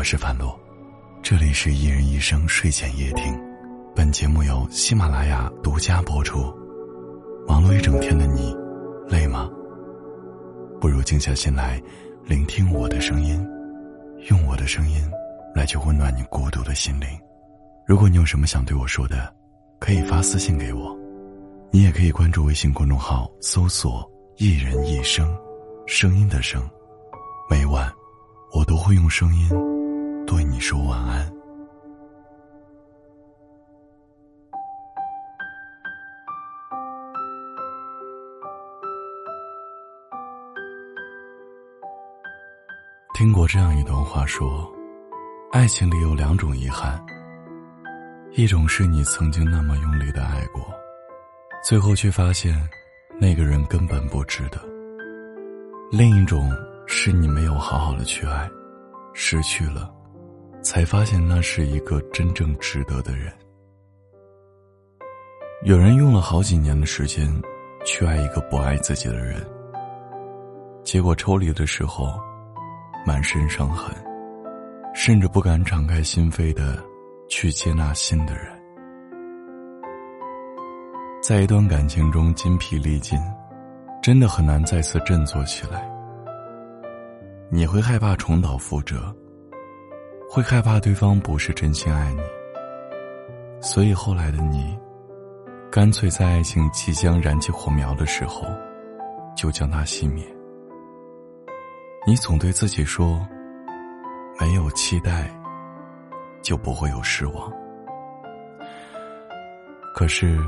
我是樊洛，这里是一人一生睡前夜听，本节目由喜马拉雅独家播出。忙碌一整天的你，累吗？不如静下心来，聆听我的声音，用我的声音来去温暖你孤独的心灵。如果你有什么想对我说的，可以发私信给我，你也可以关注微信公众号搜索“一人一生”，声音的声。每晚，我都会用声音对你说晚安。听过这样一段话说，爱情里有两种遗憾。一种是你曾经那么用力的爱过，最后却发现，那个人根本不值得。另一种是你没有好好的去爱，失去了，才发现那是一个真正值得的人。有人用了好几年的时间，去爱一个不爱自己的人，结果抽离的时候，满身伤痕，甚至不敢敞开心扉的。去接纳新的人，在一段感情中筋疲力尽，真的很难再次振作起来。你会害怕重蹈覆辙，会害怕对方不是真心爱你，所以后来的你，干脆在爱情即将燃起火苗的时候，就将它熄灭。你总对自己说，没有期待。就不会有失望。可是，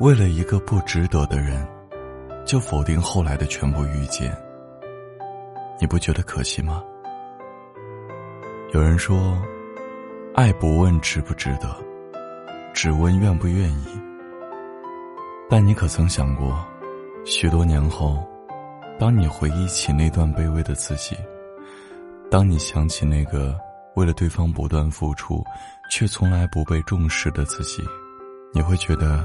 为了一个不值得的人，就否定后来的全部遇见，你不觉得可惜吗？有人说，爱不问值不值得，只问愿不愿意。但你可曾想过，许多年后，当你回忆起那段卑微的自己，当你想起那个……为了对方不断付出，却从来不被重视的自己，你会觉得，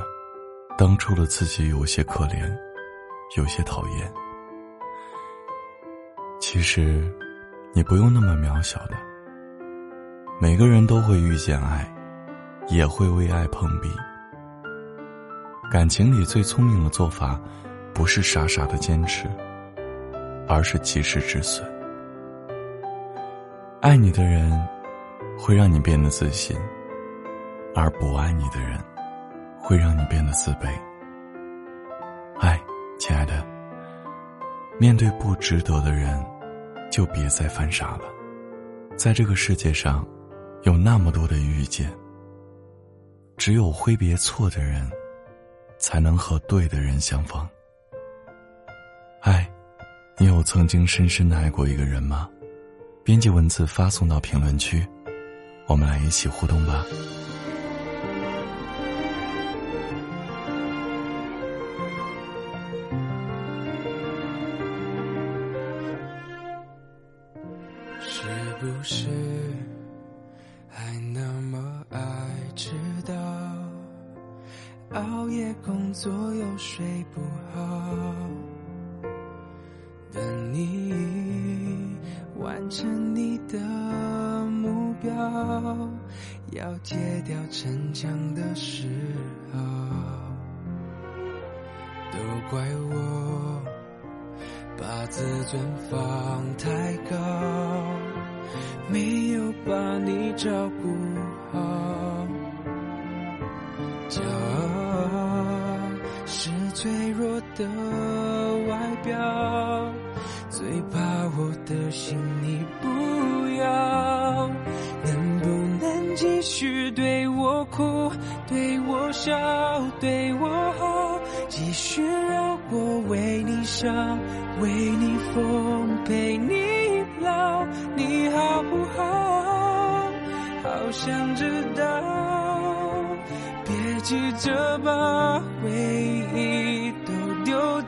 当初的自己有些可怜，有些讨厌。其实，你不用那么渺小的。每个人都会遇见爱，也会为爱碰壁。感情里最聪明的做法，不是傻傻的坚持，而是及时止损。爱你的人，会让你变得自信；而不爱你的人，会让你变得自卑。爱，亲爱的，面对不值得的人，就别再犯傻了。在这个世界上，有那么多的遇见，只有挥别错的人，才能和对的人相逢。爱，你有曾经深深的爱过一个人吗？编辑文字发送到评论区，我们来一起互动吧。是不是睡不好，等你。完成你的目标，要戒掉逞强的时候，都怪我把自尊放太高，没有把你照顾好。的外表。最怕我的心你不要，能不能继续对我哭，对我笑，对我好，继续让我为你伤，为你疯，陪你老，你好不好？好想知道，别急着把回忆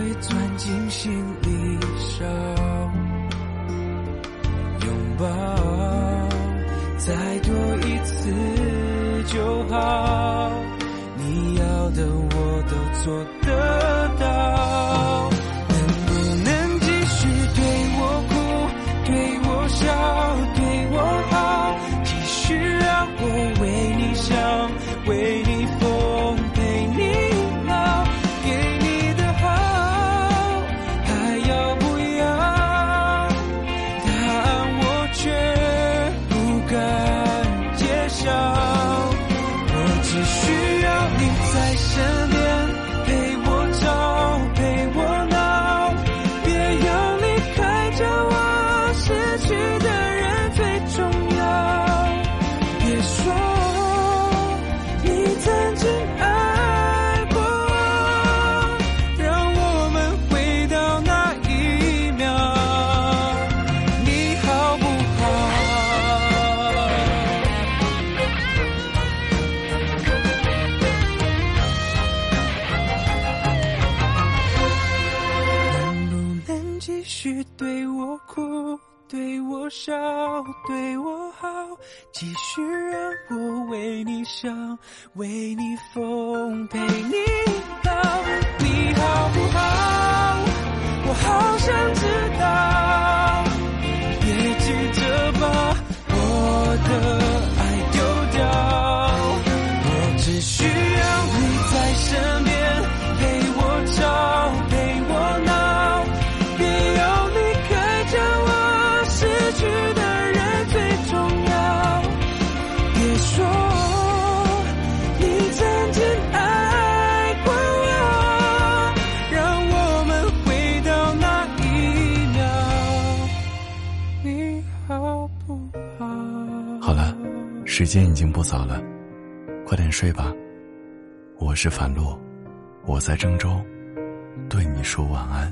会钻进心里烧，拥抱再多一次就好。你要的我都做到。继续对我哭对我笑对我好继续让我为你想为你疯陪。你时间已经不早了，快点睡吧。我是樊露，我在郑州对你说晚安。